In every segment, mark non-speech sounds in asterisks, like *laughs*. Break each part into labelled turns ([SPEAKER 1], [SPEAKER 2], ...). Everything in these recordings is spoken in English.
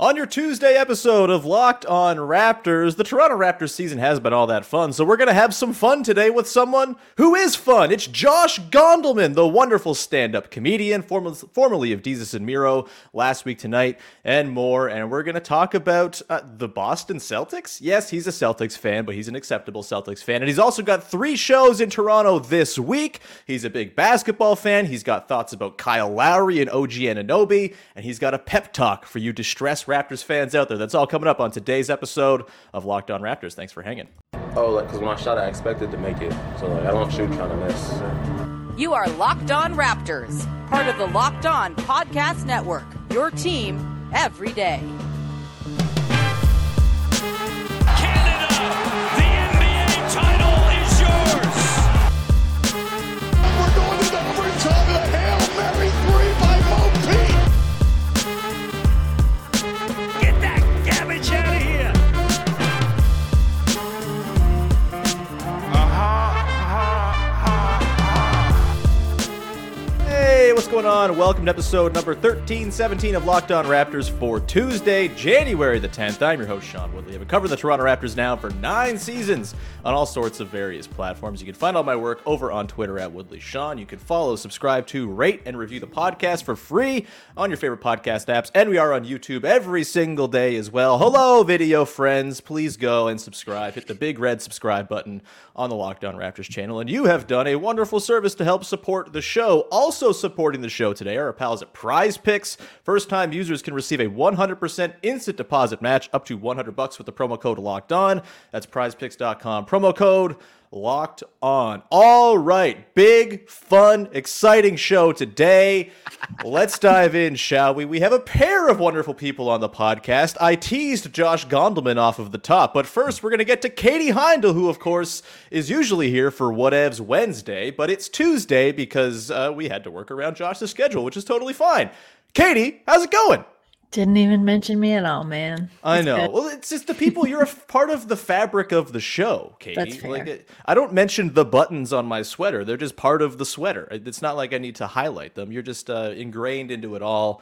[SPEAKER 1] On your Tuesday episode of Locked On Raptors, the Toronto Raptors season has been all that fun, so we're going to have some fun today with someone who is fun. It's Josh Gondelman, the wonderful stand up comedian, formerly of Desus and Mero, last week tonight, and more. And we're going to talk about uh, the Boston Celtics. Yes, he's a Celtics fan, but he's an acceptable Celtics fan. And he's also got three shows in Toronto this week. He's a big basketball fan. He's got thoughts about Kyle Lowry and OG Anunoby, and he's got a pep talk for you distressed Raptors fans out there. That's all coming up on today's episode of Locked On Raptors. Thanks for hanging.
[SPEAKER 2] Oh, like because when I shot, I expected to make it, so like I don't shoot trying to miss.
[SPEAKER 3] You are Locked On Raptors, part of the Locked On Podcast Network. Your team every day.
[SPEAKER 1] Going on? Welcome to episode number 1317 of Locked On Raptors for Tuesday, January the 10th. I'm your host, Sean Woodley. I've been covering the Toronto Raptors now for nine seasons on all sorts of various platforms. You can find all my work over on Twitter at Woodley Sean. You can follow, subscribe to, rate, and review the podcast for free on your favorite podcast apps. And we are on YouTube every single day as well. Hello, video friends. Please go and subscribe. Hit the big red subscribe button on the Locked On Raptors channel. And you have done a wonderful service to help support the show. Also, supporting the show today are our pals at Prize Picks. First time users can receive a 100% instant deposit match up to 100 bucks with the promo code locked on. That's prizepicks.com. Promo code locked on. All right, big, fun, exciting show today. Let's dive in, shall we? We have a pair of wonderful people on the podcast. I teased Josh Gondelman off of the top, but first we're going to get to Katie Heindl, who, of course, is usually here for Whatevs Wednesday, but it's Tuesday because uh, we had to work around Josh's schedule, which is totally fine. Katie, how's it going?
[SPEAKER 4] Didn't even mention me at all, man.
[SPEAKER 1] I know. Good. Well, it's just the people. You're a *laughs* part of the fabric of the show, Katie.
[SPEAKER 4] That's fair.
[SPEAKER 1] Like, I don't mention the buttons on my sweater. They're just part of the sweater. It's not like I need to highlight them. You're just uh, ingrained into it all.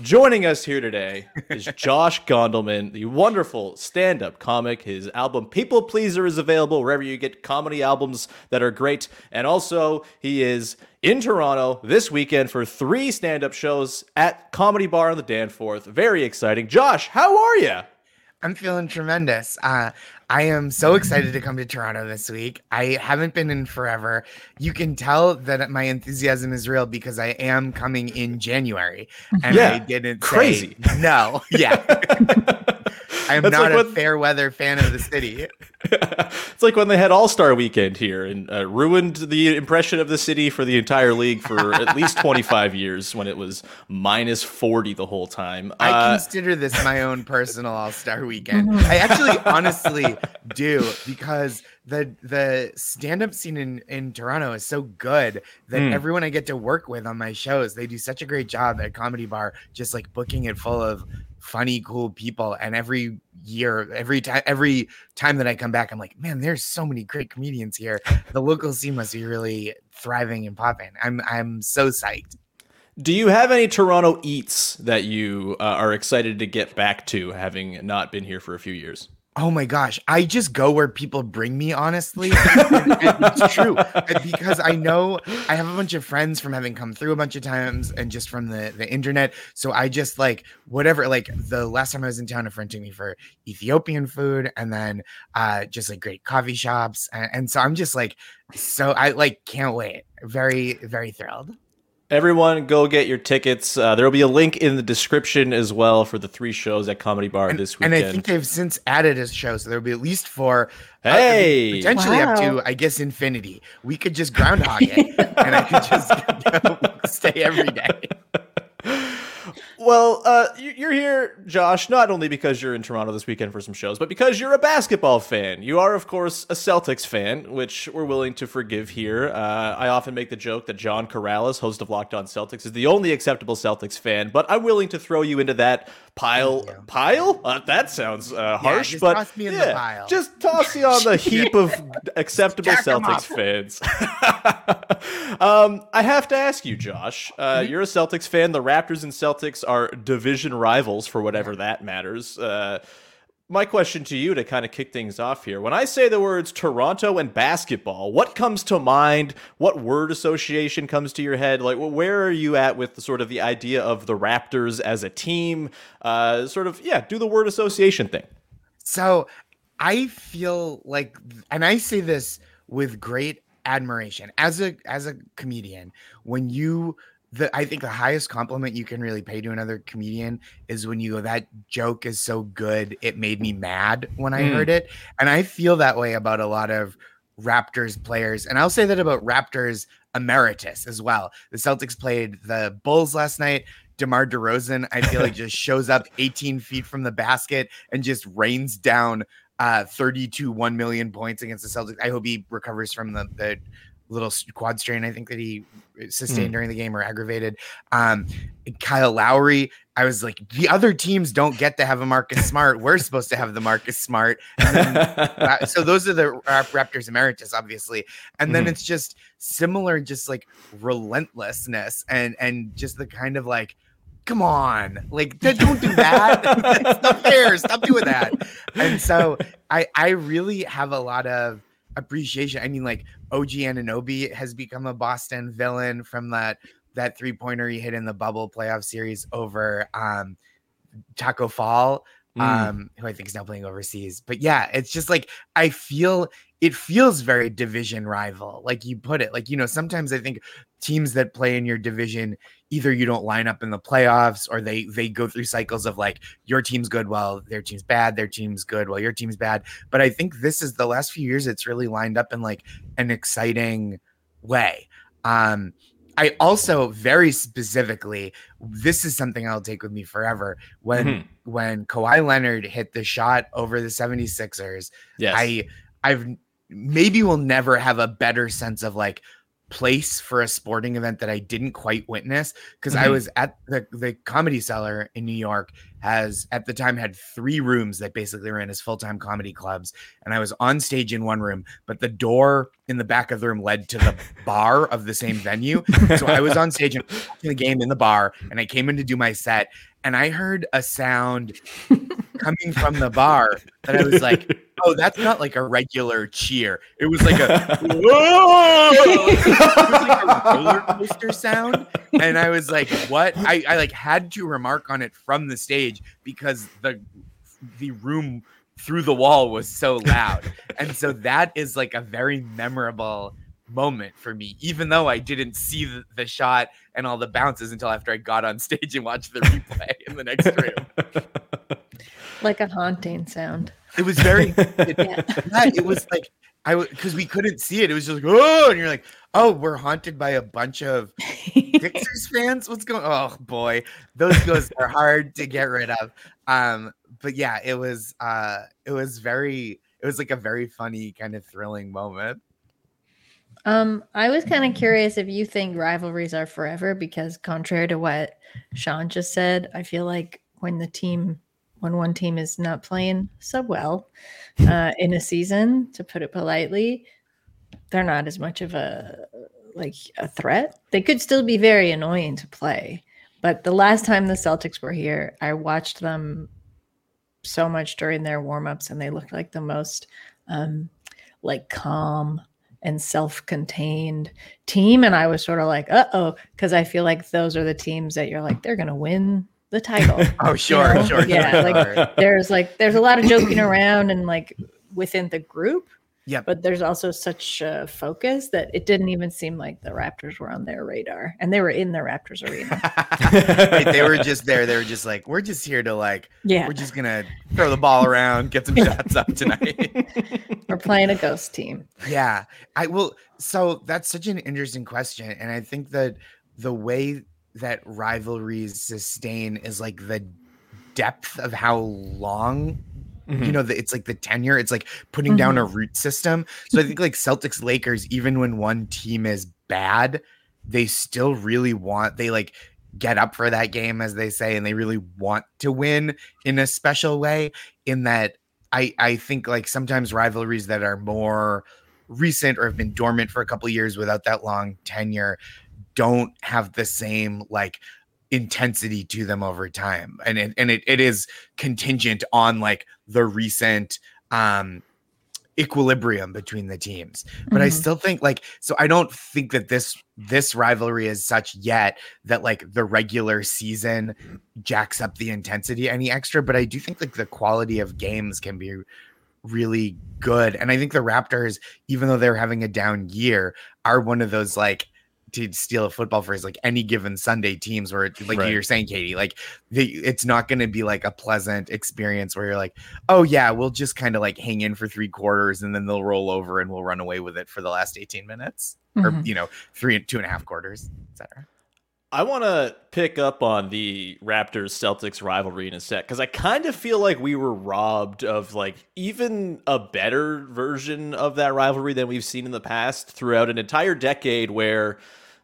[SPEAKER 1] Joining us here today is *laughs* Josh Gondelman, the wonderful stand-up comic. His album People Pleaser is available wherever you get comedy albums that are great, and also he is in Toronto this weekend for three stand up shows at Comedy Bar on the Danforth. Very exciting. Josh, how are you?
[SPEAKER 5] I'm feeling tremendous. Uh, I am so excited to come to Toronto this week. I haven't been in forever. You can tell that my enthusiasm is real because I am coming in January, and
[SPEAKER 1] Yeah,
[SPEAKER 5] I didn't say
[SPEAKER 1] crazy.
[SPEAKER 5] no. *laughs* Yeah, *laughs* I am
[SPEAKER 1] That's
[SPEAKER 5] not
[SPEAKER 1] like
[SPEAKER 5] a
[SPEAKER 1] what-
[SPEAKER 5] fair weather fan of the city. *laughs*
[SPEAKER 1] it's like when they had All Star Weekend here and uh, ruined the impression of the city for the entire league for at *laughs* least 25 years when it was minus 40 the whole time.
[SPEAKER 5] I
[SPEAKER 1] Uh,
[SPEAKER 5] consider this my own *laughs* personal All Star weekend. I actually honestly do because the the stand up scene in, in Toronto is so good that
[SPEAKER 1] Mm.
[SPEAKER 5] everyone I get to work with on my shows, they do such a great job at Comedy Bar, just like booking it full of funny, cool people. And every year, every time, every time that I come back, I'm like, man, there's so many great comedians here. The local scene must be really thriving and popping. I'm I'm so psyched.
[SPEAKER 1] do you have any Toronto eats that you uh, are excited to get back to, having not been here for a few years?
[SPEAKER 5] Oh my gosh, I just go where people bring me, honestly. And- *laughs* and it's true and because I know I have a bunch of friends from having come through a bunch of times and just from the, the internet. So I just like whatever, like the last time I was in town, a friend took me for Ethiopian food and then uh, just like great coffee shops. And, and so I'm just like, so I like can't wait. Very, very thrilled.
[SPEAKER 1] Everyone, go get your tickets. Uh, there will be a link in the description as well for the three shows at Comedy Bar this weekend. And.
[SPEAKER 5] I think they've since added a show, so there'll be at least four. uh, I mean,
[SPEAKER 1] Hey!
[SPEAKER 5] potentially up to I guess infinity. We could just groundhog it, and I could just *laughs* go stay every day. *laughs*
[SPEAKER 1] Well, uh, you- you're here, Josh, not only because you're in Toronto this weekend for some shows, but because you're a basketball fan. You are, of course, a Celtics fan, which we're willing to forgive here. Uh, I often make the joke that John Karalis, host of Locked On Celtics, is the only acceptable Celtics fan, but I'm willing to throw you into that pile. Pile? Uh, that sounds uh, harsh,
[SPEAKER 5] just
[SPEAKER 1] but
[SPEAKER 5] toss me in the
[SPEAKER 1] yeah, just toss you on the *laughs* heap of acceptable Celtics fans. *laughs* um, I have to ask you, Josh. Uh,
[SPEAKER 5] Mm-hmm.
[SPEAKER 1] You're a Celtics fan. The Raptors and Celtics are division rivals, for whatever that matters. My question to you to kind of kick things off here: When I say the words Toronto and basketball, what comes to mind? What word association comes to your head? Like, where are you at with the sort of the idea of the Raptors as a team? Uh, sort of, yeah, do the word association thing.
[SPEAKER 5] So I feel like, and I say this with great admiration as a as a comedian. When you the I think the highest compliment you can really pay to another comedian is when you go, that joke is so good, it made me mad when I
[SPEAKER 1] Mm.
[SPEAKER 5] heard it. And I feel that way about a lot of Raptors players. And I'll say that about Raptors emeritus as well. The Celtics played the Bulls last night. DeMar DeRozan, I feel like *laughs* just shows up 18 feet from the basket and just rains down uh 32 1 million points against the Celtics. I hope he recovers from the, the little quad strain I think that he sustained during the game or aggravated. Um Kyle Lowry, I was like, the other teams don't get to have a Marcus Smart. We're supposed to have the Marcus Smart. And then, *laughs* uh, so those are the Rap- Raptors emeritus, obviously. And then
[SPEAKER 1] Mhm.
[SPEAKER 5] it's just similar, just like relentlessness and and just the kind of like, come on, like don't do that. That's not fair. Stop doing that. And so I I really have a lot of appreciation. I mean, like OG Anunoby has become a Boston villain from that that three pointer he hit in the bubble playoff series over um Taco Fall,
[SPEAKER 1] Mm.
[SPEAKER 5] um, who I think is now playing overseas. But yeah, it's just like I feel it feels very division rival, like you put it. Like, you know, sometimes I think teams that play in your division either you don't line up in the playoffs or they they go through cycles of like your team's good while their team's bad, their team's good while your team's bad. But I think this is the last few years it's really lined up in like an exciting way. Um I also very specifically, this is something I'll take with me forever. When
[SPEAKER 1] Mhm.
[SPEAKER 5] when Kawhi Leonard hit the shot over the 76ers,
[SPEAKER 1] Yes.
[SPEAKER 5] I I've maybe will never have a better sense of like place for a sporting event that I didn't quite witness because I
[SPEAKER 1] Mhm.
[SPEAKER 5] was at the the comedy cellar in New York has at the time had three rooms that basically ran as full-time comedy clubs and I was on stage in one room but the door in the back of the room led to the bar of the same venue so I was on stage *laughs* in the game in the bar and I came in to do my set and I heard a sound *laughs* coming from the bar that I was like oh, that's not like a regular cheer. It was like a whoa, *laughs* *laughs* it was like a roller coaster sound, and I was like, what? I, I like had to remark on it from the stage because the the room through the wall was so loud. and so that is like a very memorable moment for me, even though I didn't see the, the, shot and all the bounces until after I got on *laughs* stage and watched the replay in the next room. *laughs*
[SPEAKER 4] Like a haunting sound.
[SPEAKER 5] It was very, *laughs* it, yeah. it was like, I because we couldn't see it. It was just like, oh, and you're like, oh, we're haunted by a bunch of Sixers fans. What's going? Oh boy, those ghosts are hard to get rid of. Um, but yeah, it was uh, it was very, it was like a very funny kind of thrilling moment.
[SPEAKER 4] Um, I was kind of curious if you think rivalries are forever because contrary to what Sean just said, I feel like when the team when one team is not playing so well uh, in a season, to put it politely, they're not as much of a like a threat. They could still be very annoying to play. But the last time the Celtics were here, I watched them so much during their warm-ups and they looked like the most um, like calm and self-contained team and i was sort of like uh-oh because i feel like those are the teams that you're like they're gonna win the title *laughs*
[SPEAKER 5] oh sure you know? sure
[SPEAKER 4] yeah
[SPEAKER 5] sure.
[SPEAKER 4] like there's like there's a lot of joking around and like within the group
[SPEAKER 5] yeah.
[SPEAKER 4] But there's also such a focus that it didn't even seem like the Raptors were on their radar, and they were in the Raptors arena. *laughs*
[SPEAKER 5] right, they were just there. They were just like, we're just here to like, yeah, we're just gonna throw the ball around, get some shots up tonight. *laughs*
[SPEAKER 4] we're playing a ghost team.
[SPEAKER 5] Yeah, I will. So that's such an interesting question, and I think that the way that rivalries sustain is like the depth of how long Mm-hmm. You know, the, it's like the tenure, it's like putting mm-hmm. down a mm-hmm. root system. So I think like Celtics Lakers, even when one team is bad, they still really want, they like get up for that game, as they say, and they really want to win in a special way. In that, I, I think like sometimes rivalries that are more recent or have been dormant for a couple years without that long tenure don't have the same like intensity to them over time. And it, and it, it is contingent on like the recent um equilibrium between the teams. But mm-hmm. i still think like so i don't think that this this rivalry is such yet that like the regular season jacks up the intensity any extra but i do think like the quality of games can be really good. And i think the raptors even though they're having a down year are one of those like to steal a football phrase, like any given Sunday teams where, like right. you're saying, Katie, like the, it's not going to be like a pleasant experience where you're like, oh yeah, we'll just kind of like hang in for three quarters and then they'll roll over and we'll run away with it for the last 18 minutes mm-hmm. or, you know, three, two and a half quarters, etc.
[SPEAKER 1] I want to pick up on the Raptors Celtics rivalry in a sec because I kind of feel like we were robbed of like even a better version of that rivalry than we've seen in the past throughout an entire decade where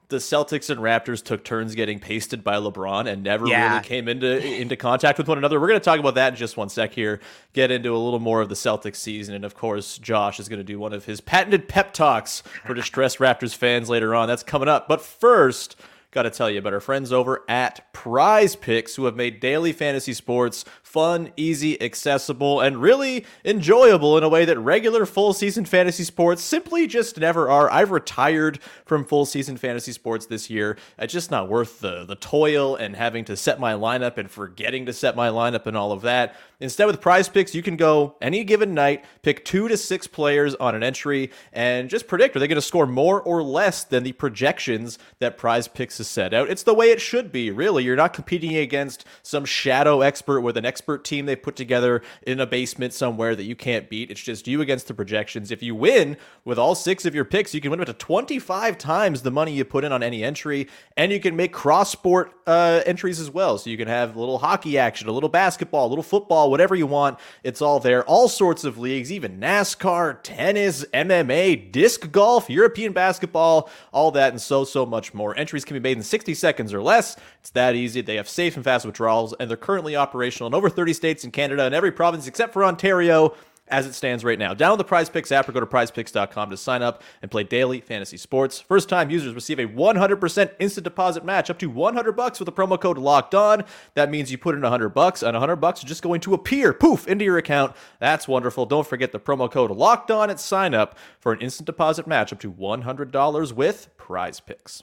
[SPEAKER 1] the Celtics and Raptors took turns getting pasted by LeBron and never yeah. really came into into contact with one another. We're going to talk about that in just one sec here. Get into a little more of the Celtics season, and of course, Josh is going to do one of his patented pep talks for distressed Raptors fans later on. That's coming up. But first. Got to tell you about our friends over at Prize Picks, who have made daily fantasy sports fun, easy, accessible, and really enjoyable in a way that regular full season fantasy sports simply just never are. I've retired from full season fantasy sports this year. It's just not worth the the toil and having to set my lineup and forgetting to set my lineup and all of that. Instead, with prize picks, you can go any given night, pick two to six players on an entry, and just predict are they going to score more or less than the projections that prize picks has set out. It's the way it should be, really. You're not competing against some shadow expert with an expert expert team they put together in a basement somewhere that you can't beat. It's just you against the projections. If you win with all six of your picks, you can win up to 25 times the money you put in on any entry, and you can make cross sport uh, entries as well. So you can have a little hockey action, a little basketball, a little football, whatever you want. It's all there. All sorts of leagues, even NASCAR, tennis, MMA, disc golf, European basketball, all that, and so, so much more. Entries can be made in 60 seconds or less. It's that easy. They have safe and fast withdrawals, and they're currently operational in over 30 states in Canada and every province except for Ontario as it stands right now. Download the Prize Picks app or go to prizepicks.com to sign up and play daily fantasy sports. First time users receive a 100% instant deposit match up to 100 bucks with the promo code locked on. That means you put in 100 bucks and 100 bucks is just going to appear poof into your account. That's wonderful. Don't forget the promo code locked on at sign up for an instant deposit match up to $100 with Prize Picks.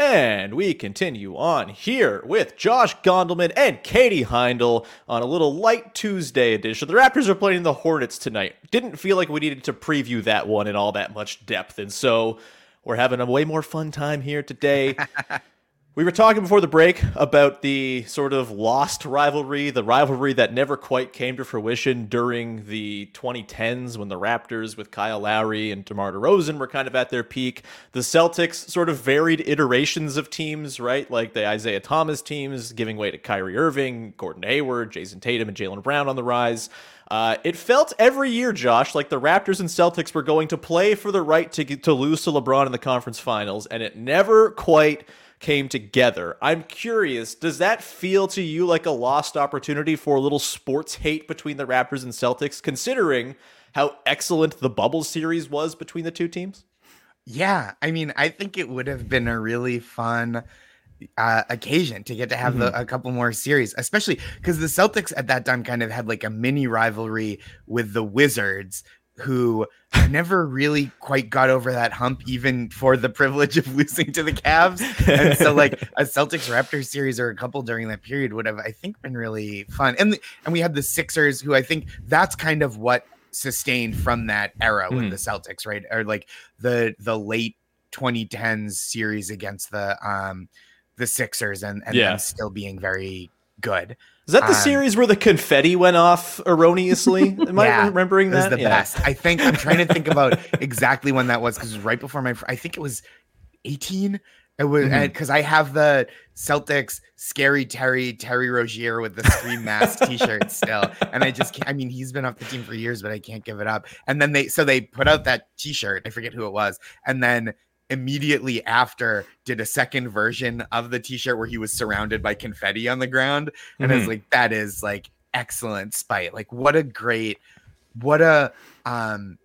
[SPEAKER 1] And we continue on here with Josh Gondelman and Katie Heindl on a little light Tuesday edition. The Raptors are playing the Hornets tonight. Didn't feel like we needed to preview that one in all that much depth, and so we're having a way more fun time here today. *laughs* we were talking before the break about the sort of lost rivalry, the rivalry that never quite came to fruition during the 2010s when the Raptors with Kyle Lowry and DeMar DeRozan were kind of at their peak. The Celtics sort of varied iterations of teams, right? Like the Isaiah Thomas teams giving way to Kyrie Irving, Gordon Hayward, Jayson Tatum, and Jaylen Brown on the rise. Uh, it felt every year, Josh, like the Raptors and Celtics were going to play for the right to get, to lose to LeBron in the conference finals, and it never quite came together. I'm curious, does that feel to you like a lost opportunity for a little sports hate between the Raptors and Celtics, considering how excellent the bubble series was between the two teams?
[SPEAKER 5] Yeah, I mean, I think it would have been a really fun uh, occasion to get to have mm-hmm. the, a couple more series, especially because the Celtics at that time kind of had like a mini rivalry with the Wizards, who never really quite got over that hump, even for the privilege of losing to the Cavs. And so, like *laughs* a Celtics Raptors series or a couple during that period would have, I think, been really fun. And the, and we had the Sixers, who I think that's kind of what sustained from that era with mm. the Celtics, right? Or like the the late 2010s series against the um the Sixers and, and yeah. them still being very good.
[SPEAKER 1] Is that the um, series where the confetti went off erroneously? *laughs* Am yeah, I remembering that?
[SPEAKER 5] Yeah, is the yeah. best. I think I'm trying to think about exactly when that was because it was right before my. I think it was 18. It was because mm-hmm. I have the Celtics scary Terry Terry Rozier with the scream mask *laughs* T-shirt still, and I just can't, I mean he's been off the team for years, but I can't give it up. And then they so they put out that T-shirt. I forget who it was, and then immediately after did a second version of the t-shirt where he was surrounded by confetti on the ground. And mm-hmm. it's like that is like excellent spite. Like what a great what a um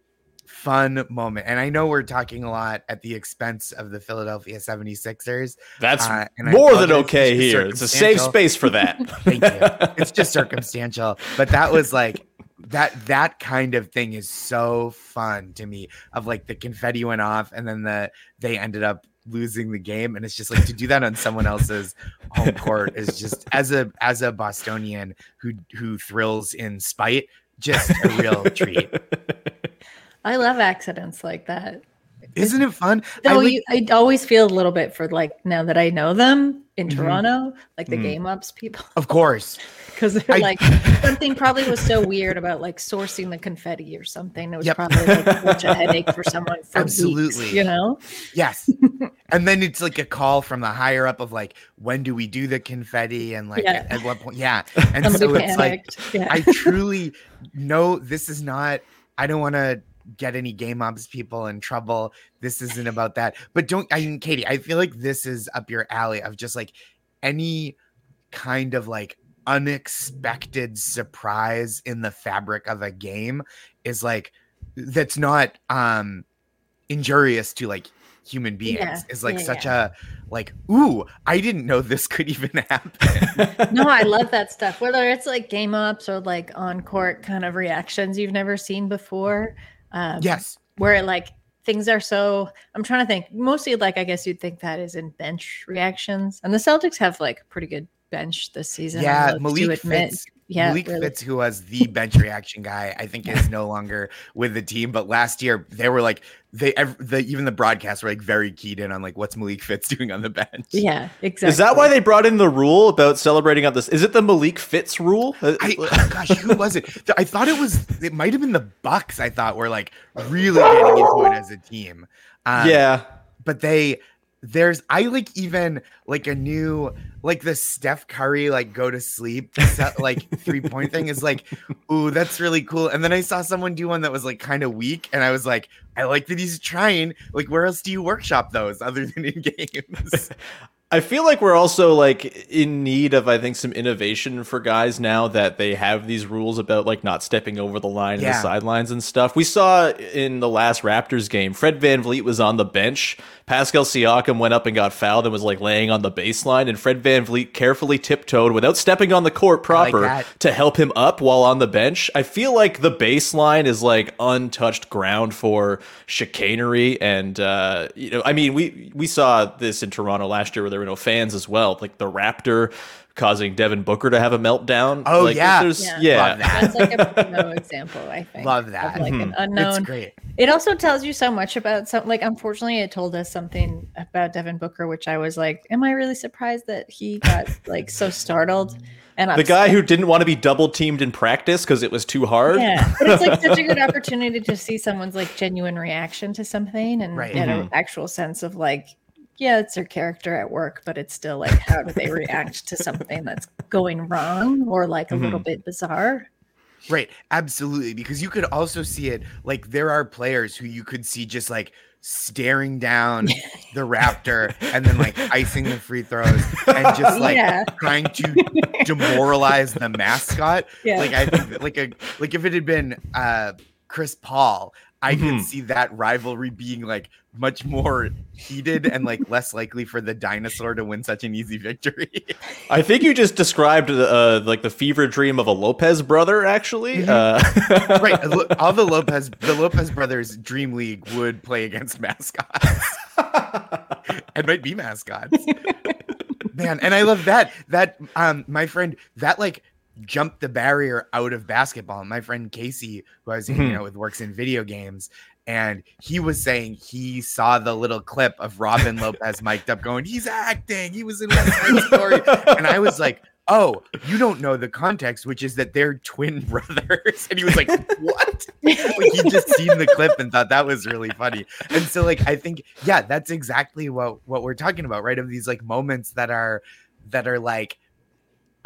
[SPEAKER 5] fun moment. And i know we're talking a lot at the expense of the philadelphia 76ers
[SPEAKER 1] that's uh, more than okay here. It's a safe space for that. *laughs*
[SPEAKER 5] Thank you. *laughs* It's just circumstantial. But that was like that that kind of thing is so fun to me of like the confetti went off and then the they ended up losing the game. And it's just like to do that on someone else's home court is just as a as a bostonian who who thrills in spite just a real treat. *laughs*
[SPEAKER 4] I love accidents like that
[SPEAKER 5] isn't it fun?
[SPEAKER 4] I, you, I always feel a little bit for like now that I know them in mm-hmm. Toronto, like the mm. game ops people.
[SPEAKER 5] Of course. *laughs*
[SPEAKER 4] Because they're I, like something probably was so weird about like sourcing the confetti or something. It was yep. probably like such a *laughs* headache for someone for Absolutely. Weeks, you know?
[SPEAKER 5] Yes. *laughs* and then it's like a call from the higher up of like, when do we do the confetti? And like yeah. at, at, what point? Yeah. And Somebody so it's panicked. like yeah. I truly know this is not I don't want to get any game ops people in trouble. This isn't about that. But don't I mean Katie, I feel like this is up your alley of just like any kind of like unexpected surprise in the fabric of a game is like that's not um injurious to like human beings yeah, is like yeah, such yeah. a like ooh i didn't know this could even happen *laughs*
[SPEAKER 4] no i love that stuff whether it's like game ops or like on court kind of reactions you've never seen before
[SPEAKER 5] um, yes.
[SPEAKER 4] Where like things are so, I'm trying to think, mostly like I guess you'd think that is in bench reactions. And the Celtics have like pretty good bench this season.
[SPEAKER 5] Yeah. Malik Fitts,
[SPEAKER 4] Yeah,
[SPEAKER 5] Malik
[SPEAKER 4] really.
[SPEAKER 5] Fitts, who was the bench reaction guy, I think is no longer with the team. But last year they were like they the even the broadcasts were like very keyed in on like what's Malik Fitts *laughs* doing on the bench.
[SPEAKER 4] Yeah, exactly.
[SPEAKER 1] Is that why they brought in the rule about celebrating on this? Is it the Malik Fitts rule? Uh,
[SPEAKER 5] I, oh gosh, who *laughs* was it? I thought it was. It might have been the Bucks. I thought were like really getting into it as a team. Um,
[SPEAKER 1] yeah.
[SPEAKER 5] but they there's I like even like a new like the Steph Curry like go to sleep set, like three point thing is like ooh that's really cool. And then I saw someone do one that was like kind of weak and I was like I like that he's trying. Like where else do you workshop those other than in *laughs* games *laughs*
[SPEAKER 1] I feel like we're also like in need of I think some innovation for guys now that they have these rules about like not stepping over the line
[SPEAKER 5] Yeah.
[SPEAKER 1] the sidelines and stuff. We saw in the last Raptors game, Fred VanVleet was on the bench. Pascal Siakam went up and got fouled and was like laying on the baseline and Fred VanVleet carefully tiptoed without stepping on the court proper
[SPEAKER 5] that.
[SPEAKER 1] to help him up while on the bench. I feel like the baseline is like untouched ground for chicanery and uh you know I mean we we saw this in Toronto last year where there were no fans as well like the Raptor causing Devin Booker to have a meltdown
[SPEAKER 5] Oh,
[SPEAKER 1] like,
[SPEAKER 5] yeah.
[SPEAKER 1] there's,
[SPEAKER 4] Yeah.
[SPEAKER 1] yeah,
[SPEAKER 5] that.
[SPEAKER 4] That's like a Pinot example, I think.
[SPEAKER 5] Love that.
[SPEAKER 4] like an unknown.
[SPEAKER 5] it's
[SPEAKER 4] unknown.
[SPEAKER 5] great
[SPEAKER 4] It also tells you so much about some. Like, unfortunately, it told us something about Devin Booker, which I was like, "Am I really surprised that he got like so startled?" And
[SPEAKER 1] the guy who didn't want to be double teamed in practice because it was too hard
[SPEAKER 4] Yeah, but it's like such a good *laughs* opportunity to see someone's like genuine reaction to something and
[SPEAKER 5] Right.
[SPEAKER 4] get an mm-hmm. actual sense of like, yeah, it's their character at work, but it's still like, how do they *laughs* react to something that's going wrong or like a little bit bizarre?
[SPEAKER 5] Right, absolutely. Because you could also see it like there are players who you could see just like staring down the Raptor and then like *laughs* icing the free throws and just like
[SPEAKER 4] Yeah.
[SPEAKER 5] trying to *laughs* demoralize the mascot.
[SPEAKER 4] Yeah.
[SPEAKER 5] Like I think like a like if it had been uh Chris Paul, I could
[SPEAKER 1] Mhm.
[SPEAKER 5] see that rivalry being like much more heated and like less likely for the dinosaur to win such an easy victory.
[SPEAKER 1] I think you just described uh, like the fever dream of a Lopez brother actually uh,
[SPEAKER 5] right. All *laughs* the Lopez the Lopez brothers dream league would play against mascots. *laughs* and might be mascots. Man, and I love that. That um my friend that like jumped the barrier out of basketball. My friend Casey, who I was hanging
[SPEAKER 1] Mhm.
[SPEAKER 5] out with, works in video games. And he was saying he saw the little clip of Robin Lopez mic'd up going, he's acting. He was in West Side Story. and I was like, oh, you don't know the context, which is that they're twin *laughs* brothers. And he was like, what? like he just seen the clip and thought that was really funny. And so like I think, yeah, that's exactly what what we're talking about, right? Of these like moments that are that are like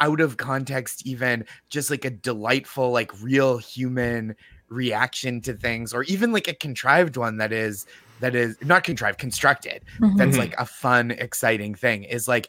[SPEAKER 5] out of context, even just like a delightful, like real human reaction to things, or even like a contrived one that is that is not contrived, constructed that's
[SPEAKER 1] Mhm.
[SPEAKER 5] like a fun exciting thing is like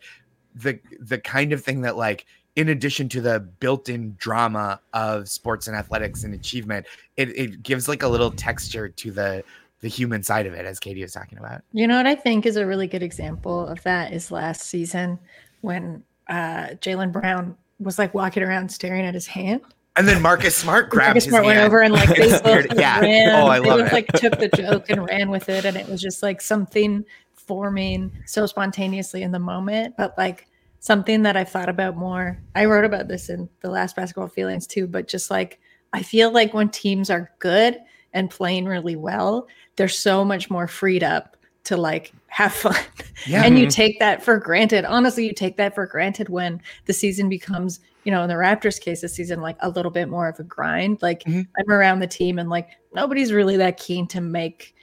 [SPEAKER 5] the the kind of thing that like in addition to the built-in drama of sports and athletics and achievement it, it gives like a little texture to the the human side of it as katie was talking about
[SPEAKER 4] You know what I think is a really good example of that is last season when uh, Jaylen Brown was like walking around staring at his hand.
[SPEAKER 5] and then marcus smart grabbed
[SPEAKER 4] Marcus
[SPEAKER 5] his
[SPEAKER 4] Smart went
[SPEAKER 5] hand
[SPEAKER 4] over and like they both like,
[SPEAKER 5] yeah
[SPEAKER 4] ran.
[SPEAKER 5] oh i
[SPEAKER 4] they
[SPEAKER 5] love
[SPEAKER 4] both
[SPEAKER 5] it
[SPEAKER 4] like took the joke and ran with it, and it was just like something forming so spontaneously in the moment. But like something that I've thought about more. I wrote about this in the last basketball feelings too, but just like I feel like when teams are good and playing really well, they're so much more freed up to like have fun. *laughs*
[SPEAKER 5] yeah
[SPEAKER 4] and you take that for granted. Honestly, you take that for granted when the season becomes, you know, in the Raptors case, the season like a little bit more of a grind. Like
[SPEAKER 5] Mhm.
[SPEAKER 4] I'm around the team and like nobody's really that keen to make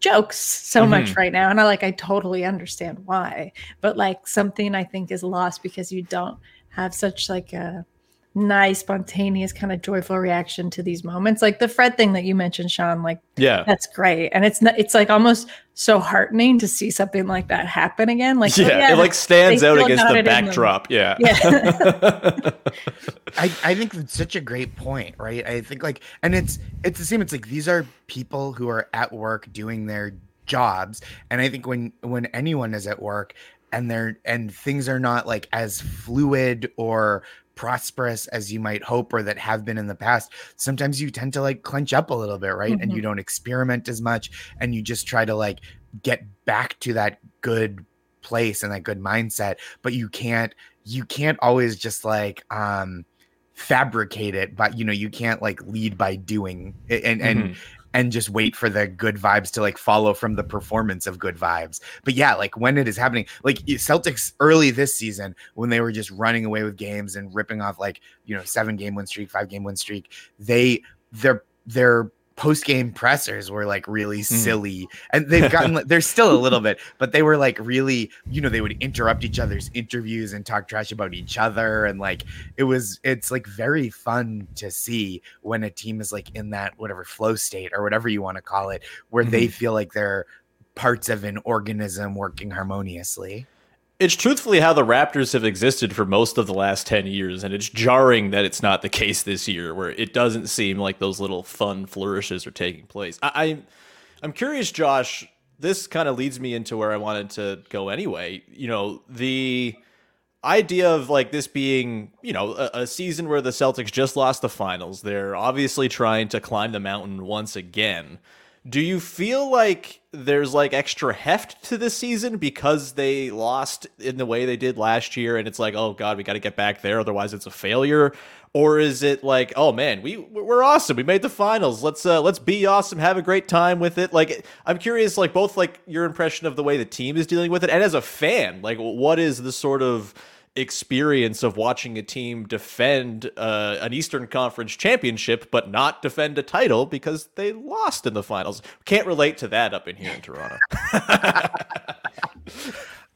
[SPEAKER 4] jokes so much right now. And I like I totally understand why. But like something I think is lost because you don't have such like a nice, spontaneous, kind of joyful reaction to these moments. Like the Fred thing that you mentioned, Sean, like
[SPEAKER 1] yeah
[SPEAKER 4] that's great. And it's not, it's like almost so heartening to see something like that happen again. Like, oh,
[SPEAKER 1] yeah, it like stands out against the
[SPEAKER 4] it in them.
[SPEAKER 1] backdrop yeah
[SPEAKER 4] Yeah. *laughs*
[SPEAKER 5] I, I think that's such a great point, right? I think like and it's it's the same. It's like these are people who are at work doing their jobs. And I think when when anyone is at work and they're and things are not like as fluid or prosperous as you might hope or that have been in the past, sometimes you tend to like clench up a little bit, right? And you don't experiment as much and you just try to like get back to that good place and that good mindset, but you can't you can't always just like um fabricate it but you know you can't like lead by doing and and
[SPEAKER 1] Mhm.
[SPEAKER 5] And just wait for the good vibes to like follow from the performance of good vibes. But yeah like when it is happening like celtics early this season when they were just running away with games and ripping off like you know seven game win streak five game win streak they their post game pressers were like really hmm. silly and they've gotten *laughs* like, they're still a little bit but they were like really you know they would interrupt each other's interviews and talk trash about each other and like it was it's like very fun to see when a team is like in that whatever flow state or whatever you want to call it where they mm-hmm. feel like they're parts of an organism working harmoniously
[SPEAKER 1] It's truthfully how the Raptors have existed for most of the last 10 years, and it's jarring that it's not the case this year, where it doesn't seem like those little fun flourishes are taking place. I, I, I'm curious, Josh. This kind of leads me into where I wanted to go anyway. You know, the idea of like this being, you know, a, a season where the Celtics just lost the finals. They're obviously trying to climb the mountain once again. Do you feel like there's like extra heft to this season because they lost in the way they did last year and it's like, oh god, we got to get back there otherwise it's a failure? Or is it like, oh man, we we're awesome. We made the finals. Let's uh let's be awesome, have a great time with it. Like I'm curious like both like your impression of the way the team is dealing with it and as a fan, like what is the sort of experience of watching a team defend uh, an Eastern Conference championship but not defend a title because they lost in the finals. Can't relate to that up in here in Toronto. *laughs*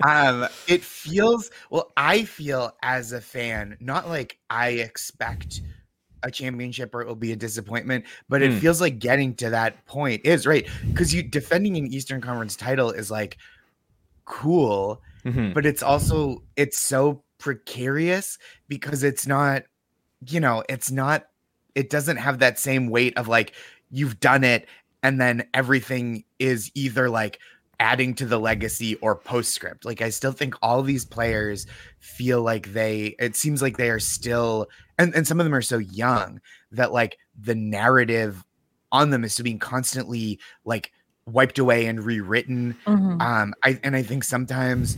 [SPEAKER 5] um it feels well i feel as a fan not like i expect a championship or it will be a disappointment but it
[SPEAKER 1] Hmm.
[SPEAKER 5] feels like getting to that point is right because you defending an eastern conference title is like cool
[SPEAKER 1] Mhm.
[SPEAKER 5] but it's also it's so precarious because it's not you know it's not it doesn't have that same weight of like you've done it and then everything is either like adding to the legacy or postscript like i still think all these players feel like they it seems like they are still and, and some of them are so young that like the narrative on them is still being constantly like wiped away and rewritten
[SPEAKER 4] Mhm.
[SPEAKER 5] um i and i think sometimes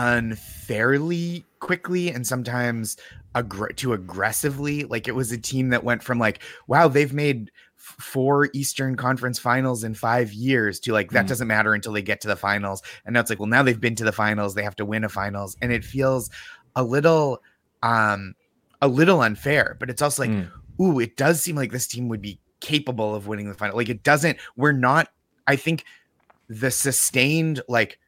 [SPEAKER 5] unfairly quickly and sometimes aggr- too aggressively. Like it was a team that went from like wow they've made f- four eastern conference finals in five years to like that
[SPEAKER 1] Mhm.
[SPEAKER 5] doesn't matter until they get to the finals. And now it's like well now they've been to the finals. They have to win a finals. And it feels a little um a little unfair but it's also like
[SPEAKER 1] Mm.
[SPEAKER 5] ooh it does seem like this team would be capable of winning the final. Like it doesn't we're not i think the sustained like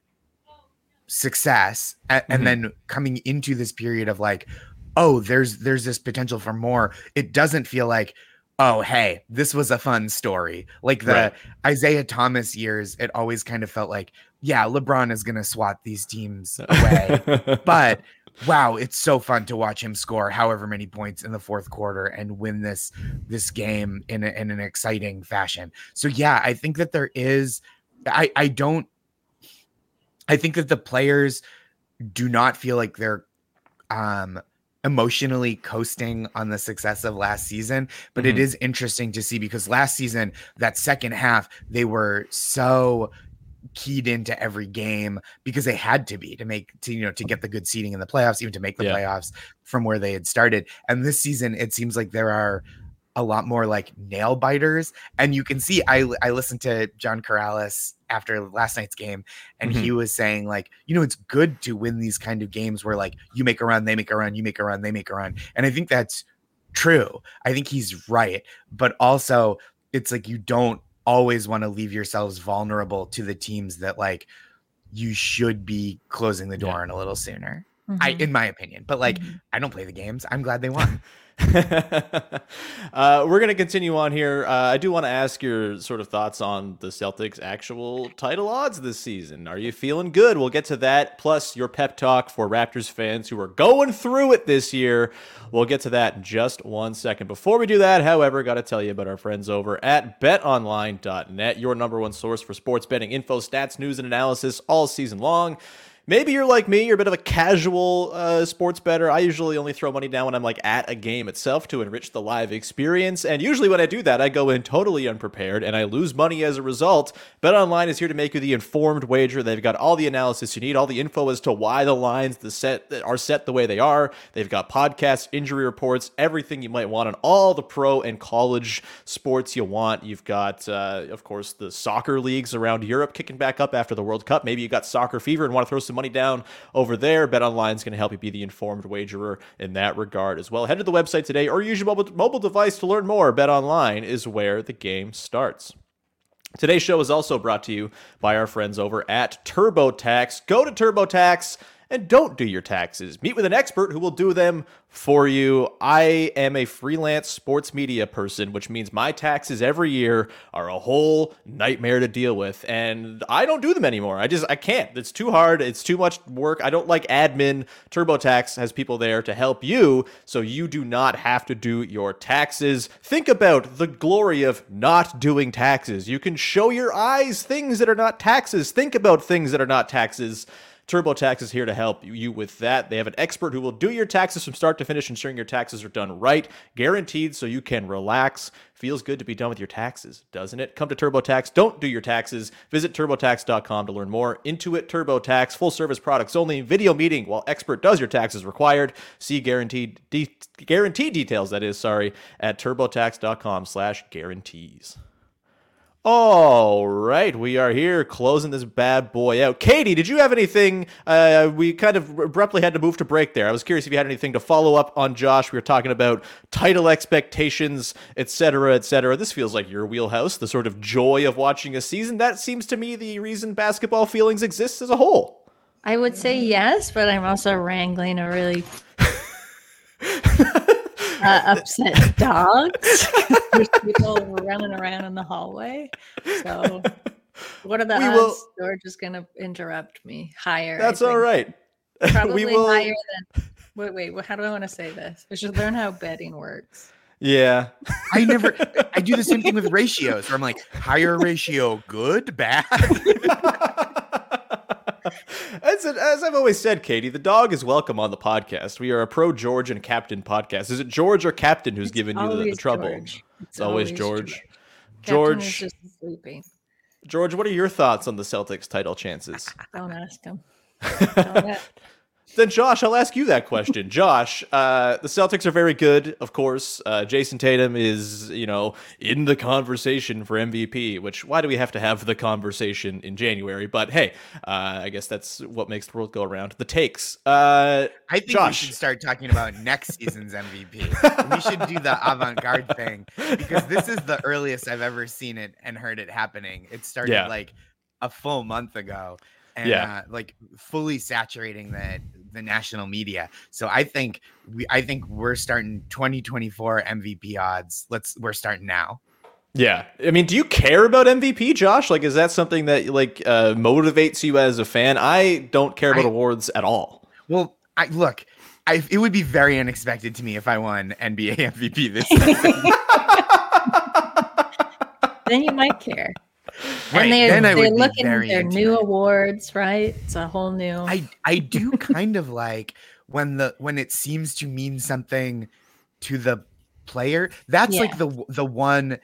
[SPEAKER 5] success and
[SPEAKER 1] Mhm.
[SPEAKER 5] then coming into this period of like oh there's there's this potential for more it doesn't feel like oh hey this was a fun story like the
[SPEAKER 1] Right.
[SPEAKER 5] isaiah thomas years it always kind of felt like yeah lebron is going to swat these teams *laughs* away but wow it's so fun to watch him score however many points in the fourth quarter and win this this game in, a, in an exciting fashion so yeah i think that there is i i don't i think that the players do not feel like they're um emotionally coasting on the success of last season but it
[SPEAKER 1] Mhm.
[SPEAKER 5] is interesting to see because last season that second half they were so keyed into every game because they had to be to make to you know to get the good seating in the playoffs even to make the
[SPEAKER 1] Yeah.
[SPEAKER 5] playoffs from where they had started and this season it seems like there are a lot more like nail biters and you can see i i listened to John Karalis after last night's game and he mm-hmm. was saying like you know it's good to win these kind of games where like you make a run they make a run you make a run they make a run and i think that's true. I think he's right but also it's like you don't always want to leave yourselves vulnerable to the teams that like you should be closing the door
[SPEAKER 1] Yeah.
[SPEAKER 5] on a little sooner i
[SPEAKER 4] Mhm.
[SPEAKER 5] in my opinion but like
[SPEAKER 4] Mhm.
[SPEAKER 5] i don't play the games i'm glad they *laughs* won
[SPEAKER 1] uh, we're going to continue on here. Uh, I do want to ask your sort of thoughts on the Celtics' actual title odds this season. Are you feeling good? We'll get to that, plus your pep talk for Raptors fans who are going through it this year. We'll get to that in just one second. Before we do that, however, got to tell you about our friends over at betonline.net, your number one source for sports betting info, stats, news, and analysis all season long. Maybe you're like me, you're a bit of a casual uh, sports bettor. I usually only throw money down when I'm like at a game itself to enrich the live experience. And usually when I do that, I go in totally unprepared and I lose money as a result. BetOnline is here to make you the informed wager. They've got all the analysis you need, all the info as to why the lines the set are set the way they are. They've got podcasts, injury reports, everything you might want on all the pro and college sports you want. You've got, uh, of course, the soccer leagues around Europe kicking back up after the World Cup. Maybe you got soccer fever and want to throw some money down over there. Bet Online is going to help you be the informed wagerer in that regard as well. Head to the website today or use your mobile, mobile device to learn more. Bet Online is where the game starts. Today's show is also brought to you by our friends over at TurboTax. Go to TurboTax and don't do your taxes. Meet with an expert who will do them for you. I am a freelance sports media person, which means my taxes every year are a whole nightmare to deal with, and I don't do them anymore. I just I can't. It's too hard. It's too much work. I don't like admin. TurboTax has people there to help you, so you do not have to do your taxes. Think about the glory of not doing taxes. You can show your eyes things that are not taxes. Think about things that are not taxes. TurboTax is here to help you with that. They have an expert who will do your taxes from start to finish, ensuring your taxes are done right, guaranteed so you can relax. Feels good to be done with your taxes, doesn't it? Come to TurboTax. Don't do your taxes. Visit TurboTax.com to learn more. Intuit TurboTax, full service products only. Video meeting while expert does your taxes required. See guaranteed de- guarantee details. That is sorry at TurboTax.com/slash guarantees. All right, we are here closing this bad boy out. Katie, did you have anything? Uh, we kind of abruptly had to move to break there. I was curious if you had anything to follow up on Josh. We were talking about title expectations, etc., etc. This feels like your wheelhouse, the sort of joy of watching a season. That seems to me the reason basketball feelings exist as a whole.
[SPEAKER 4] I would say yes, but I'm also wrangling a really uh, upset dogs. *laughs* There's people running around in the hallway. So, what are the
[SPEAKER 1] We
[SPEAKER 4] odds
[SPEAKER 1] will-
[SPEAKER 4] George is going to interrupt me higher?
[SPEAKER 1] That's all right. *laughs*
[SPEAKER 4] Probably
[SPEAKER 1] we will.
[SPEAKER 4] higher than. Wait, wait. How do I want to say this? I should learn how betting works.
[SPEAKER 1] Yeah.
[SPEAKER 5] I never. I do the same thing with *laughs* ratios, where I'm like, higher ratio, good, bad.
[SPEAKER 1] As, as I've always said, Katie, the dog is welcome on the podcast. We are a pro George and Captain podcast. Is it George or Captain who's giving you the, the trouble?
[SPEAKER 4] George.
[SPEAKER 1] It's always George.
[SPEAKER 4] Captain is
[SPEAKER 1] George,
[SPEAKER 4] just sleeping.
[SPEAKER 1] George, what are your thoughts on the Celtics title chances? *laughs*
[SPEAKER 4] Don't ask him. *laughs* Don't
[SPEAKER 1] Then, Josh, I'll ask you that question. *laughs* Josh, uh, the Celtics are very good, of course. Uh, Jayson Tatum is, you know, in the conversation for MVP. Which why do we have to have the conversation in January? But hey, uh, I guess that's what makes the world go around. The takes. Uh,
[SPEAKER 5] I think
[SPEAKER 1] Josh.
[SPEAKER 5] we should start talking about next season's MVP. we should do the avant-garde thing because this is the earliest I've ever seen it and heard it happening. It started
[SPEAKER 1] Yeah.
[SPEAKER 5] like a full month ago, and
[SPEAKER 1] Yeah.
[SPEAKER 5] uh, like fully saturating the the national media. So I think we, I think we're starting 2024 MVP odds. Let's we're starting now.
[SPEAKER 1] Yeah, I mean, do you care about MVP, Josh? Like, is that something that like uh, motivates you as a fan? I don't care about
[SPEAKER 5] I-
[SPEAKER 1] awards at all.
[SPEAKER 5] Well, I look. I, it would be very unexpected to me if I won NBA MVP this *laughs* season.
[SPEAKER 4] then you might care.
[SPEAKER 5] Right,
[SPEAKER 4] and
[SPEAKER 5] I
[SPEAKER 4] they're looking at their
[SPEAKER 5] into
[SPEAKER 4] new
[SPEAKER 5] it.
[SPEAKER 4] awards, right? It's a whole new.
[SPEAKER 5] I I *laughs* do kind of like when the when it seems to mean something to the player. That's like the the one.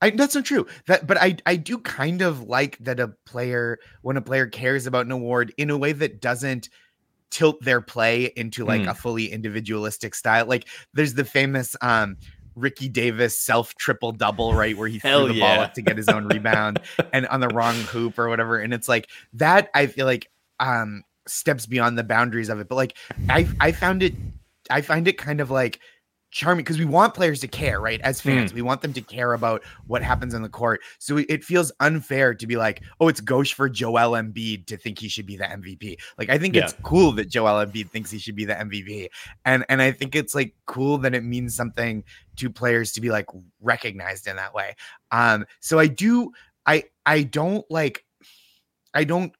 [SPEAKER 5] I, that's not true. That, but I I do kind of like that a player when a player cares about an award in a way that doesn't tilt their play into like
[SPEAKER 1] Mm.
[SPEAKER 5] a fully individualistic style. Like there's the famous um Ricky Davis self triple double, right? Where he *laughs* threw
[SPEAKER 1] Hell
[SPEAKER 5] the ball up to get his own rebound *laughs* and on the wrong hoop or whatever. And it's like that I feel like um steps beyond the boundaries of it. But like I I found it I find it kind of like charming because we want players to care, right? As fans, we want them to care about what happens on the court. So it- it feels unfair to be like, oh, it's gauche for Joel Embiid to think he should be the MVP. Like I think it's cool that Joel Embiid thinks he should be the MVP, and and I think it's like cool that it means something to players to be like recognized in that way. Um, so I do, I I don't like, I don't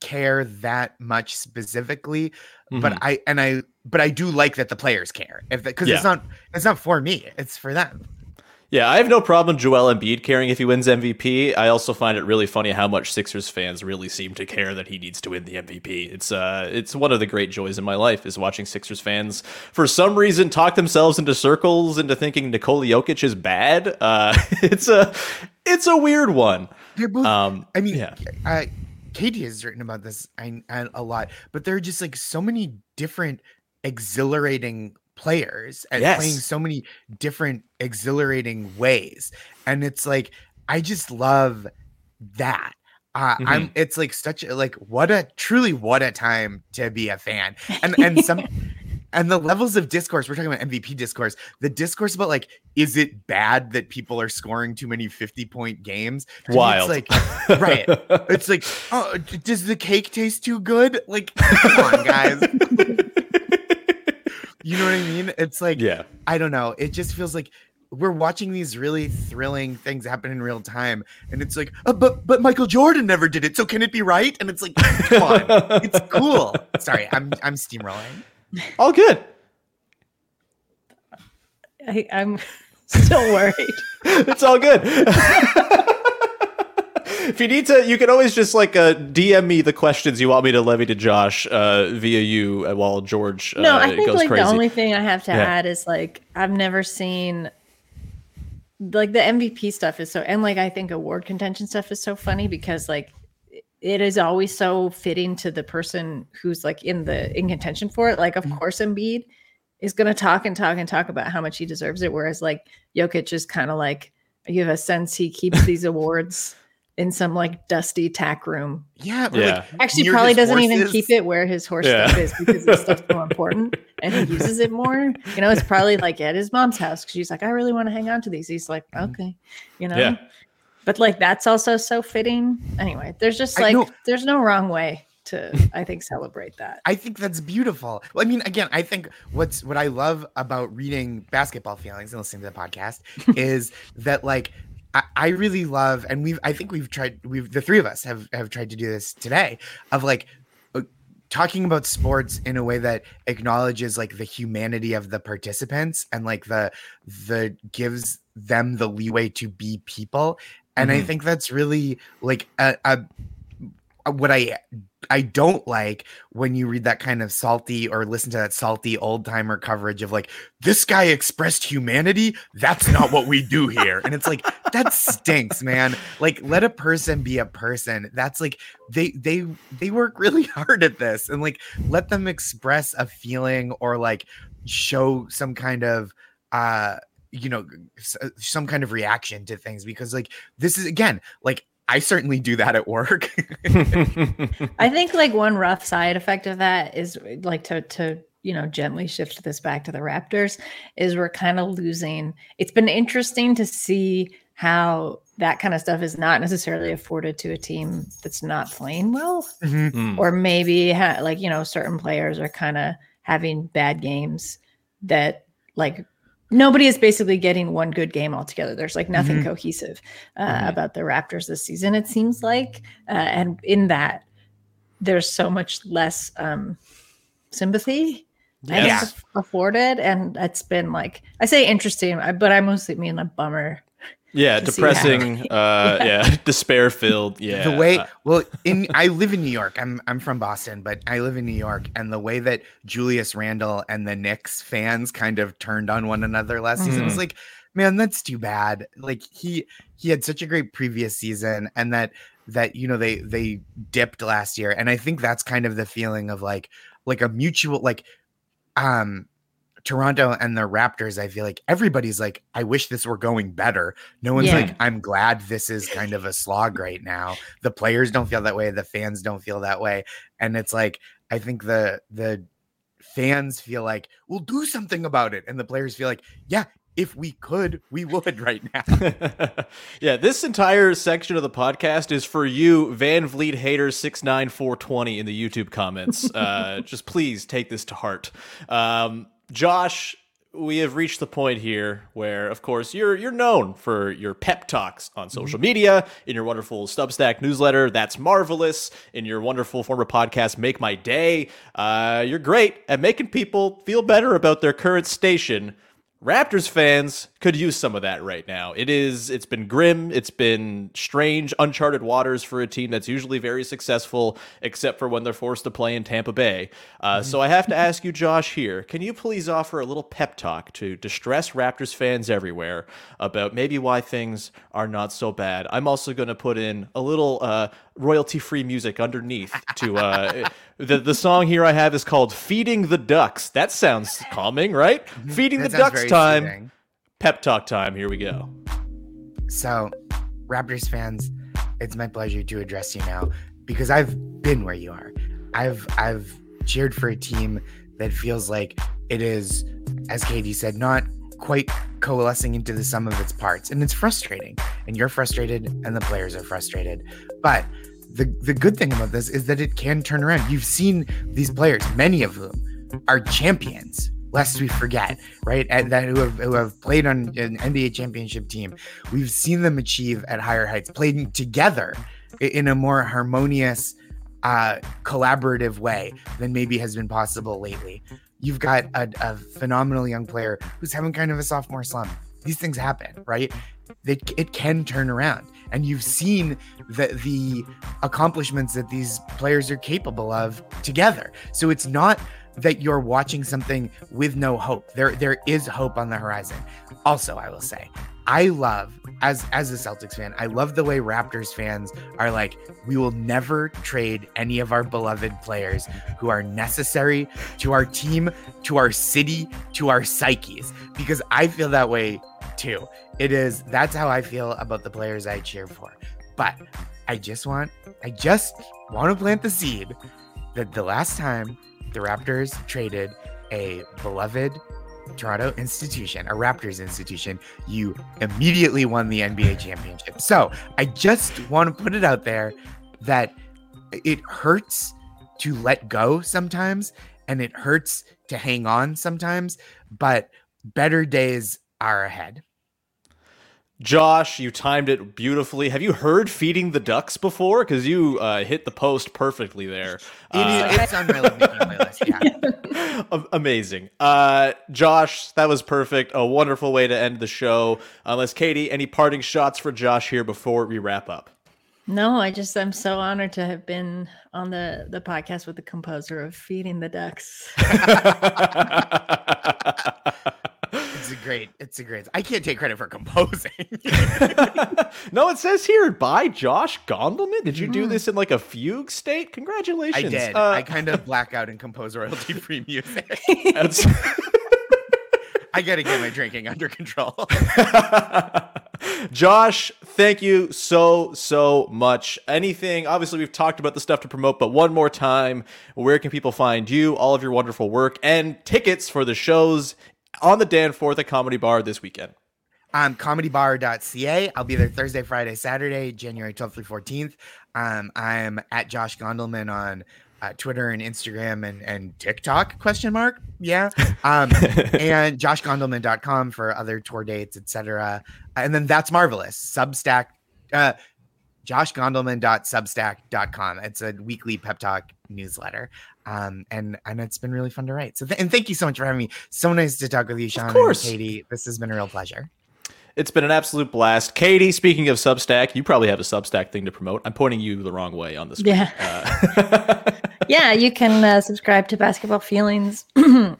[SPEAKER 5] care that much specifically but
[SPEAKER 1] Mhm.
[SPEAKER 5] I and I but I do like that the players care if because
[SPEAKER 1] Yeah.
[SPEAKER 5] it's not it's not for me it's for them
[SPEAKER 1] Yeah, I have no problem Joel Embiid caring if he wins MVP. I also find it really funny how much Sixers fans really seem to care that he needs to win the MVP. It's uh it's one of the great joys in my life is watching Sixers fans for some reason talk themselves into circles into thinking Nikola Jokic is bad. Uh *laughs* it's a it's a weird one.
[SPEAKER 5] They're both.
[SPEAKER 1] Um
[SPEAKER 5] I mean,
[SPEAKER 1] yeah.
[SPEAKER 5] uh, Katie has written about this I, I, a lot, but there are just like so many different exhilarating players and
[SPEAKER 1] Yes.
[SPEAKER 5] playing so many different exhilarating ways, and it's like I just love that. Uh, I'm. It's like such a like what a truly what a time to be a fan, and and some. *laughs* And the levels of discourse, we're talking about MVP discourse, the discourse about like, is it bad that people are scoring too many 50 point games? To me,
[SPEAKER 1] Wild.
[SPEAKER 5] It's like, right. *laughs* It's like, oh, does the cake taste too good? Like, come on, guys. *laughs* you know what I mean? It's like,
[SPEAKER 1] Yeah.
[SPEAKER 5] I don't know. It just feels like we're watching these really thrilling things happen in real time, and it's like, uh, but but Michael Jordan never did it, so can it be right? And it's like, come on, it's *laughs* cool. Sorry, I'm I'm steamrolling.
[SPEAKER 1] All good.
[SPEAKER 4] I, I'm *laughs* still worried. *laughs*
[SPEAKER 1] it's all good. If you need to, you can always just like uh, DM me the questions you want me to levy to Josh uh, via you uh, while George uh,
[SPEAKER 4] No, I think
[SPEAKER 1] goes
[SPEAKER 4] like
[SPEAKER 1] crazy.
[SPEAKER 4] the only thing I have to
[SPEAKER 1] Yeah.
[SPEAKER 4] add is like I've never seen like the MVP stuff is so and like I think award contention stuff is so funny because like it is always so fitting to the person who's like in the in contention for it. Like of course Embiid is gonna talk and talk and talk about how much he deserves it, whereas like Jokic is kind of like you have a sense he keeps these *laughs* awards in some like dusty tack room
[SPEAKER 5] Yeah, or,
[SPEAKER 1] Yeah.
[SPEAKER 5] like,
[SPEAKER 4] Actually, probably doesn't even
[SPEAKER 5] horses.
[SPEAKER 4] keep it where his horse
[SPEAKER 1] Yeah.
[SPEAKER 4] stuff is because his stuff's more *laughs* important and he uses it more. You know, it's probably like at his mom's house because she's like, I really want to hang on to these. He's like, mm-hmm. okay, you know.
[SPEAKER 1] Yeah.
[SPEAKER 4] But like that's also so fitting. Anyway, there's just like there's no wrong way to I think celebrate that.
[SPEAKER 5] I think that's beautiful. Well, I mean, again, I think what's what I love about reading basketball feelings and listening to the podcast *laughs* is that like I, I really love, and we've I think we've tried we've the three of us have have tried to do this today of like uh, talking about sports in a way that acknowledges like the humanity of the participants and like the the gives them the leeway to be people and i
[SPEAKER 1] Mhm.
[SPEAKER 5] think that's really like a a- what i i don't like when you read that kind of salty or listen to that salty old timer coverage of like this guy expressed humanity? That's not what we do here. And it's like that stinks man. Like let a person be a person. That's like they they they work really *laughs* hard at this. And like let them express a feeling or like show some kind of uh you know uh, some kind of reaction to things because like this is again like i certainly do that at work *laughs*
[SPEAKER 4] I think like one rough side effect of that is like to to you know gently shift this back to the Raptors is we're kind of losing. It's been interesting to see how that kind of stuff is not necessarily afforded to a team that's not playing well,
[SPEAKER 1] Mm.
[SPEAKER 4] or maybe ha- like you know certain players are kind of having bad games that like nobody is basically getting one good game altogether. There's like nothing
[SPEAKER 5] Mhm.
[SPEAKER 4] cohesive uh,
[SPEAKER 1] Mhm.
[SPEAKER 4] about the Raptors this season. It seems like, uh, and in that, there's so much less um, sympathy. Afforded, and it's been like I say interesting, but I mostly mean a bummer.
[SPEAKER 1] Yeah,
[SPEAKER 4] to see that.
[SPEAKER 1] depressing. *laughs* Uh, yeah, despair filled. Yeah, *laughs*
[SPEAKER 5] the way
[SPEAKER 1] uh,
[SPEAKER 5] well in i live in new york i'm i'm from boston but i live in new york and the way that julius Randle and the knicks fans kind of turned on one another last season was
[SPEAKER 1] Mhm.
[SPEAKER 5] like man that's too bad like he he had such a great previous season and that that you know they they dipped last year and i think that's kind of the feeling of like like a mutual like um Toronto and the Raptors, I feel like everybody's like, I wish this were going better. No one's
[SPEAKER 4] Yeah.
[SPEAKER 5] like, I'm glad this is kind of a slog right now. The players don't feel that way, the fans don't feel that way. And it's like, I think the the fans feel like we'll do something about it. And the players feel like, yeah, if we could, we would *laughs* right now. *laughs*
[SPEAKER 1] yeah, this entire section of the podcast is for you, VanVleet Hater six nine four twenty in the YouTube comments. *laughs* Uh, just please take this to heart. Um, Josh, we have reached the point here where, of course, you're you're known for your pep talks on social media, in your wonderful Substack newsletter. That's marvelous. In your wonderful former podcast, Make My Day. Uh, you're great at making people feel better about their current station. Raptors fans could use some of that right now. It is it's been grim, it's been strange, uncharted waters for a team that's usually very successful except for when they're forced to play in Tampa Bay. Uh, so I have to ask you Josh here, can you please offer a little pep talk to distressed Raptors fans everywhere about maybe why things are not so bad? I'm also going to put in a little uh, royalty-free music underneath to uh, *laughs* the the song here I have is called "Feeding the Ducks." That sounds *laughs* calming, right? Mm-hmm.
[SPEAKER 5] Feeding
[SPEAKER 1] the ducks time.
[SPEAKER 5] soothing.
[SPEAKER 1] Pep talk time. Here we go.
[SPEAKER 5] So, Raptors fans, it's my pleasure to address you now because I've been where you are. I've I've cheered for a team that feels like it is, as Katie said, not quite coalescing into the sum of its parts, and it's frustrating. And you're frustrated, and the players are frustrated. But the the good thing about this is that it can turn around. You've seen these players, many of whom are champions. Lest we forget, right? And that who have who have played on an NBA championship team. We've seen them achieve at higher heights, playing together in a more harmonious, uh, collaborative way than maybe has been possible lately. You've got a, a phenomenal young player who's having kind of a sophomore slump. These things happen, right? It, it can turn around. And you've seen the, the accomplishments that these players are capable of together. So it's not that you're watching something with no hope. There there is hope on the horizon. Also, I will say, I love as as a Celtics fan, I love the way Raptors fans are like, we will never trade any of our beloved players who are necessary to our team, to our city, to our psyches because I feel that way too. It is that's how I feel about the players I cheer for. But I just want I just want to plant the seed that the last time the Raptors traded a beloved Toronto institution, a Raptors institution, you immediately won the NBA championship. So I just want to put it out there that it hurts to let go sometimes and it hurts to hang on sometimes, but better days are ahead.
[SPEAKER 1] Josh, you timed it beautifully. Have you heard "Feeding the Ducks" before? Because you uh, hit the post perfectly there.
[SPEAKER 5] It
[SPEAKER 1] Uh,
[SPEAKER 5] is, it's on my love making playlist. Yeah. *laughs*
[SPEAKER 1] Amazing. Uh, Josh, that was perfect. A wonderful way to end the show. Unless, Katie, any parting shots for Josh here before we wrap up?
[SPEAKER 4] No, I just I'm so honored to have been on the the podcast with the composer of Feeding the Ducks. *laughs*
[SPEAKER 5] It's a great, it's a great. I can't take credit for composing. *laughs*
[SPEAKER 1] no, it says here by Josh Gondelman. Did you do this in like a fugue state? Congratulations.
[SPEAKER 5] I did.
[SPEAKER 1] Uh,
[SPEAKER 5] I kind of *laughs* black out and compose royalty free music. *laughs* I got to get my drinking under control.
[SPEAKER 1] Josh, thank you so, so much. Anything, obviously, we've talked about the stuff to promote, but one more time, where can people find you, all of your wonderful work, and tickets for the shows on the Danforth at Comedy Bar this weekend?
[SPEAKER 5] um, comedybar.ca. I'll be there Thursday, Friday, Saturday, January 12th through 14th. Um, I'm at Josh Gondelman on uh, Twitter and Instagram and, and TikTok question mark. Yeah. *laughs* Um, and joshgondelman.com for other tour dates, etc. And then that's marvelous. Substack, uh, joshgondelman.substack.com. It's a weekly pep talk newsletter. Um, and, and it's been really fun to write. So, th- and thank you so much for having me. So nice to talk with you, Sean of
[SPEAKER 1] course.
[SPEAKER 5] and Katie. This has been a real pleasure.
[SPEAKER 1] It's been an absolute blast. Katie, speaking of Substack, you probably have a Substack thing to promote. I'm pointing you the wrong way on this.
[SPEAKER 4] Yeah.
[SPEAKER 1] Uh, *laughs* *laughs*
[SPEAKER 4] yeah, you can uh, subscribe to Basketball Feelings. *clears throat*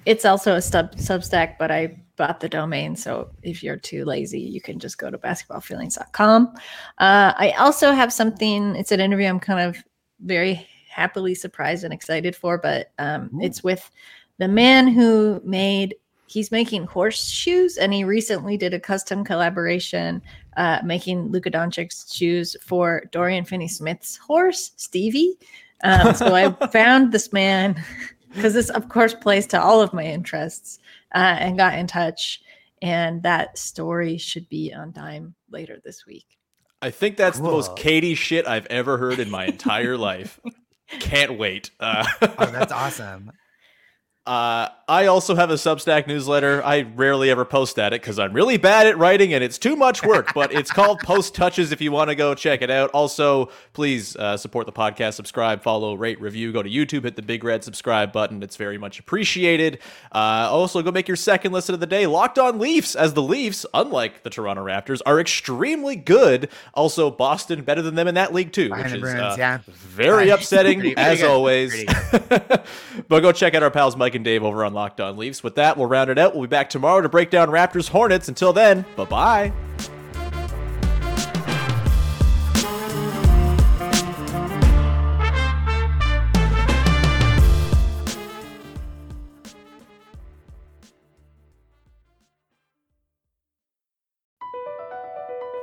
[SPEAKER 4] it's also a sub Substack, but I bought the domain, so if you're too lazy, you can just go to basketballfeelings.com. Uh, I also have something. It's an interview. I'm kind of very happily surprised and excited for, but um, it's with the man who made. He's making horseshoes, and he recently did a custom collaboration uh, making Luka Doncic's shoes for Dorian Finney-Smith's horse, Stevie. Um, so I *laughs* found this man because this, of course, plays to all of my interests, uh, and got in touch. And that story should be on Dime later this week.
[SPEAKER 1] I think that's the most Katie shit I've ever heard in my entire *laughs* life. Can't wait. Uh,
[SPEAKER 5] Oh, that's awesome.
[SPEAKER 1] Uh, I also have a Substack newsletter. I rarely ever post at it because I'm really bad at writing and it's too much work, but *laughs* it's called Post Touches if you want to go check it out. Also, please uh, support the podcast, subscribe, follow, rate, review. Go to YouTube, hit the big red subscribe button. It's very much appreciated. Uh, also, go make your second listen of the day Locked On Leafs, as the Leafs, unlike the Toronto Raptors, are extremely good. Also, Boston better than them in that league, too, which is uh,
[SPEAKER 5] yeah.
[SPEAKER 1] very upsetting,
[SPEAKER 5] Pretty- *laughs* pretty
[SPEAKER 1] as
[SPEAKER 5] good.
[SPEAKER 1] always. *laughs* But go check out our pals Mike and Dave over on Locked On Leafs. With that, we'll round it out. We'll be back tomorrow to break down Raptors Hornets. Until then, bye bye.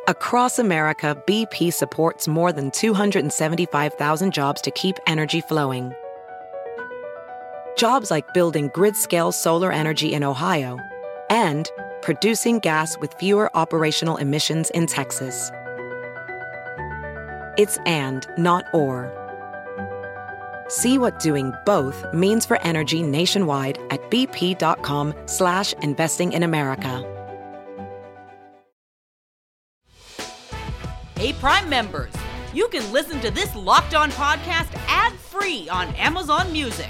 [SPEAKER 6] Across America, BP supports more than 275,000 jobs to keep energy flowing. Jobs like building grid-scale solar energy in Ohio and producing gas with fewer operational emissions in Texas. It's and, not or. See what doing both means for energy nationwide at bp.com slash investing in America.
[SPEAKER 3] Hey, Prime members, you can listen to this Locked On podcast ad free on Amazon Music.